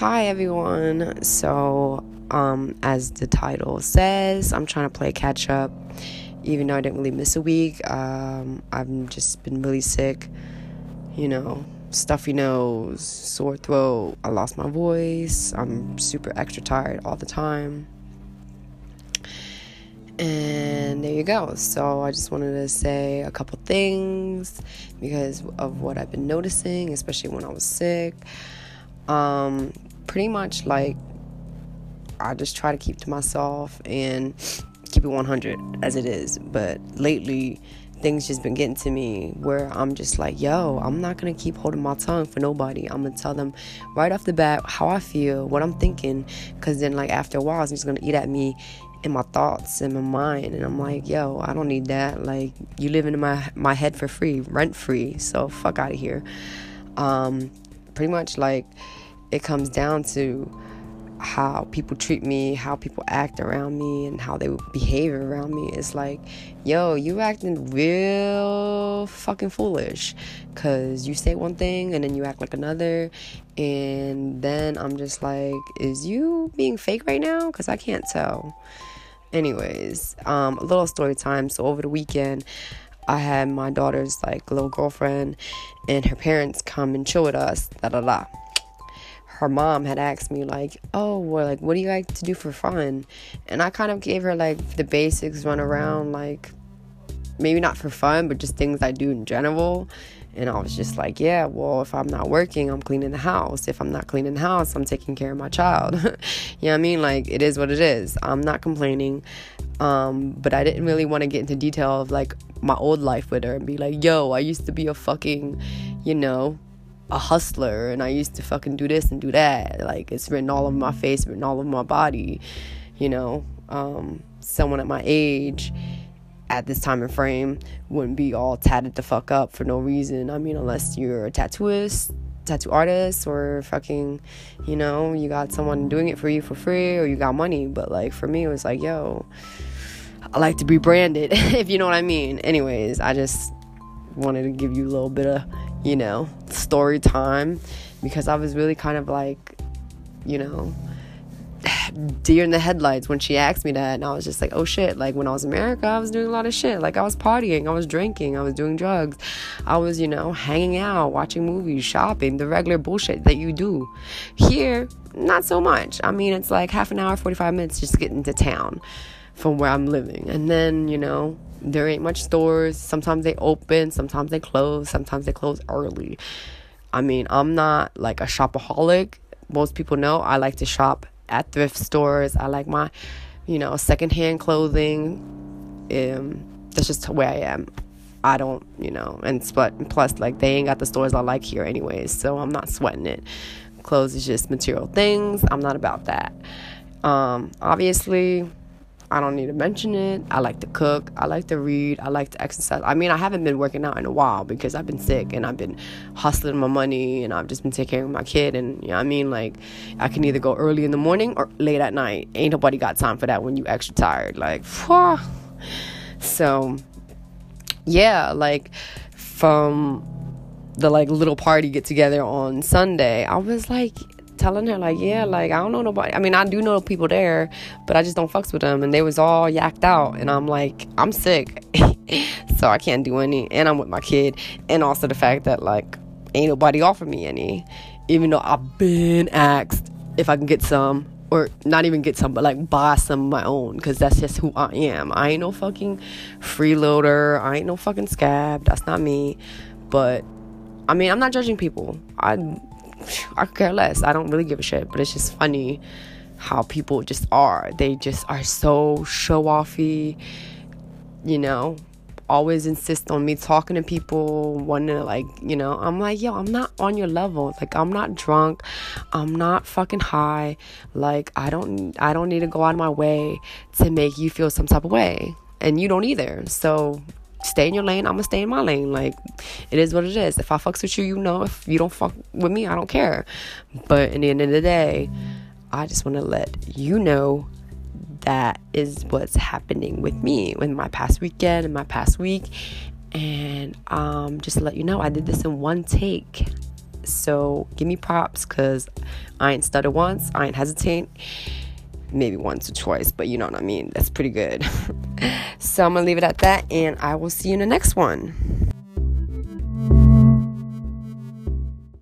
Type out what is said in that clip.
Hi everyone. So, um, as the title says, I'm trying to play catch up. Even though I didn't really miss a week, um, I've just been really sick. You know, stuffy nose, sore throat. I lost my voice. I'm super extra tired all the time. And there you go. So I just wanted to say a couple things because of what I've been noticing, especially when I was sick. Um, pretty much like I just try to keep to myself and keep it 100 as it is. But lately, things just been getting to me where I'm just like, yo, I'm not gonna keep holding my tongue for nobody. I'm gonna tell them right off the bat how I feel, what I'm thinking, because then, like, after a while, it's just gonna eat at me in my thoughts and my mind and I'm like, yo, I don't need that. Like you living in my my head for free, rent free. So fuck out of here. Um pretty much like it comes down to how people treat me, how people act around me, and how they behave around me. It's like, yo, you acting real fucking foolish. Cause you say one thing and then you act like another. And then I'm just like, is you being fake right now? Cause I can't tell. Anyways, um, a little story time. So over the weekend, I had my daughter's like little girlfriend and her parents come and chill with us. Da da da her mom had asked me like, "Oh, well, like what do you like to do for fun?" And I kind of gave her like the basics run around like maybe not for fun, but just things I do in general. And I was just like, yeah, well, if I'm not working, I'm cleaning the house. If I'm not cleaning the house, I'm taking care of my child. you know what I mean? Like, it is what it is. I'm not complaining. Um, but I didn't really want to get into detail of like my old life with her and be like, yo, I used to be a fucking, you know, a hustler and I used to fucking do this and do that. Like it's written all over my face, written all over my body, you know. Um, someone at my age at this time and frame wouldn't be all tatted the fuck up for no reason. I mean, unless you're a tattooist, tattoo artist, or fucking, you know, you got someone doing it for you for free or you got money. But like for me, it was like, yo, I like to be branded, if you know what I mean. Anyways, I just wanted to give you a little bit of you know, story time because I was really kind of like, you know, deer in the headlights when she asked me that. And I was just like, oh shit. Like when I was in America, I was doing a lot of shit. Like I was partying, I was drinking, I was doing drugs, I was, you know, hanging out, watching movies, shopping, the regular bullshit that you do. Here, not so much. I mean, it's like half an hour, 45 minutes just to town from where I'm living. And then, you know, there ain't much stores. Sometimes they open, sometimes they close, sometimes they close early. I mean, I'm not like a shopaholic. Most people know I like to shop at thrift stores. I like my, you know, secondhand clothing. Um, that's just where I am. I don't, you know, and but plus like they ain't got the stores I like here anyways, so I'm not sweating it. Clothes is just material things. I'm not about that. Um, obviously, I don't need to mention it. I like to cook. I like to read. I like to exercise. I mean, I haven't been working out in a while because I've been sick and I've been hustling my money and I've just been taking care of my kid. And, you know I mean? Like, I can either go early in the morning or late at night. Ain't nobody got time for that when you extra tired. Like, whew. so, yeah, like, from the like little party get together on Sunday, I was like, telling her like, yeah, like I don't know nobody. I mean, I do know people there, but I just don't fucks with them. And they was all yacked out, and I'm like, I'm sick, so I can't do any. And I'm with my kid, and also the fact that like ain't nobody offer me any, even though I've been asked if I can get some. Or not even get some, but like buy some of my own, cause that's just who I am. I ain't no fucking freeloader. I ain't no fucking scab. That's not me. But I mean, I'm not judging people. I I care less. I don't really give a shit. But it's just funny how people just are. They just are so show offy, you know, always insist on me talking to people, wanting to like, you know, I'm like, yo, I'm not on your level. Like I'm not drunk. I'm not fucking high. Like I don't I don't need to go out of my way to make you feel some type of way. And you don't either. So stay in your lane, I'm gonna stay in my lane. Like it is what it is. If I fucks with you, you know. If you don't fuck with me, I don't care. But in the end of the day, I just want to let you know that is what's happening with me in my past weekend and my past week. And um, just to let you know, I did this in one take. So give me props because I ain't stutter once, I ain't hesitate. Maybe once or twice, but you know what I mean. That's pretty good. so I'm gonna leave it at that, and I will see you in the next one.